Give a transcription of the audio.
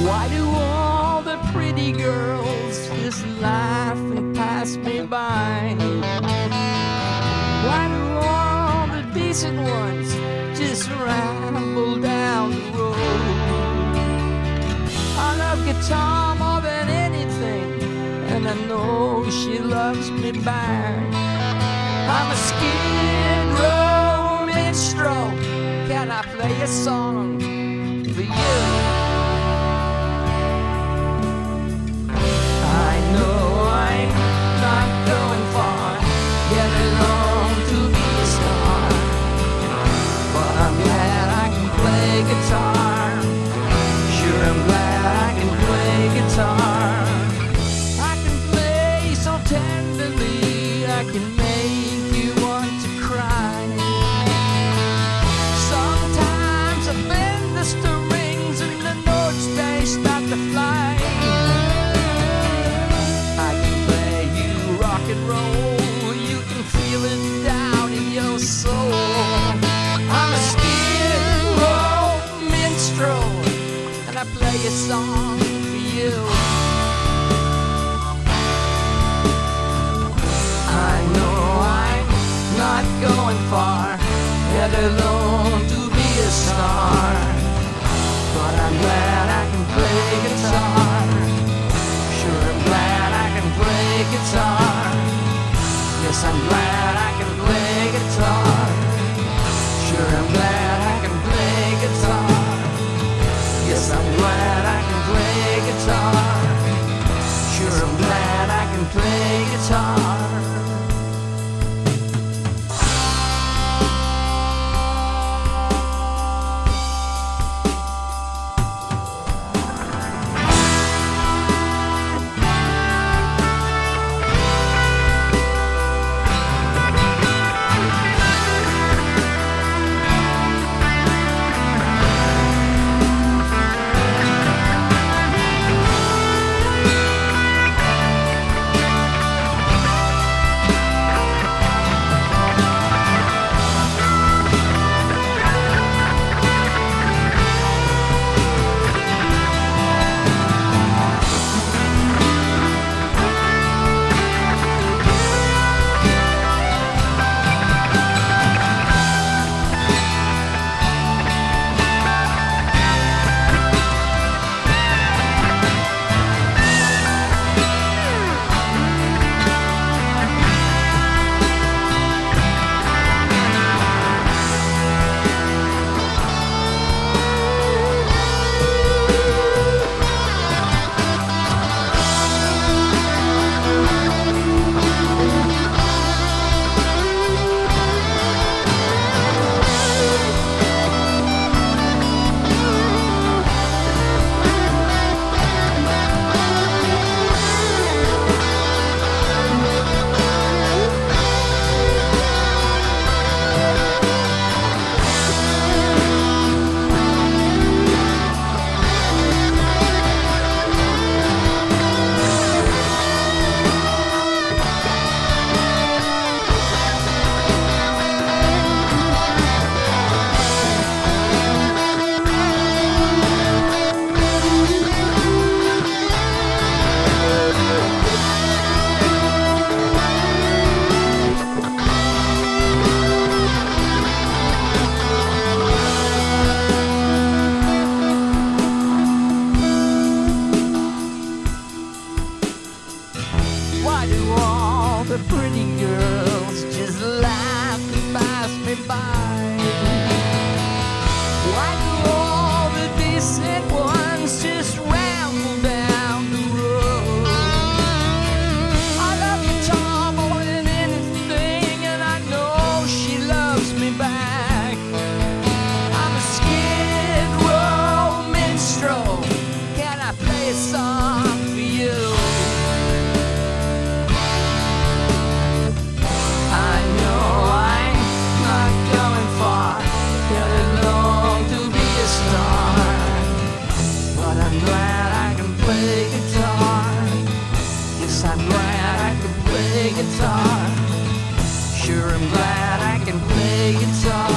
Why do all the pretty girls just laugh and pass me by? Why do all the decent ones just ramble down the road? I love guitar more than anything, and I know she loves me back. I'm a skid row minstrel. Can I play a song for you? Guitar. Alone to be a star. But I'm glad I can play guitar. Sure, I'm glad I can play guitar. Yes, I'm glad I can play guitar. Sure, I'm glad I can play guitar. Yes, I'm glad can play guitar. Can play guitar.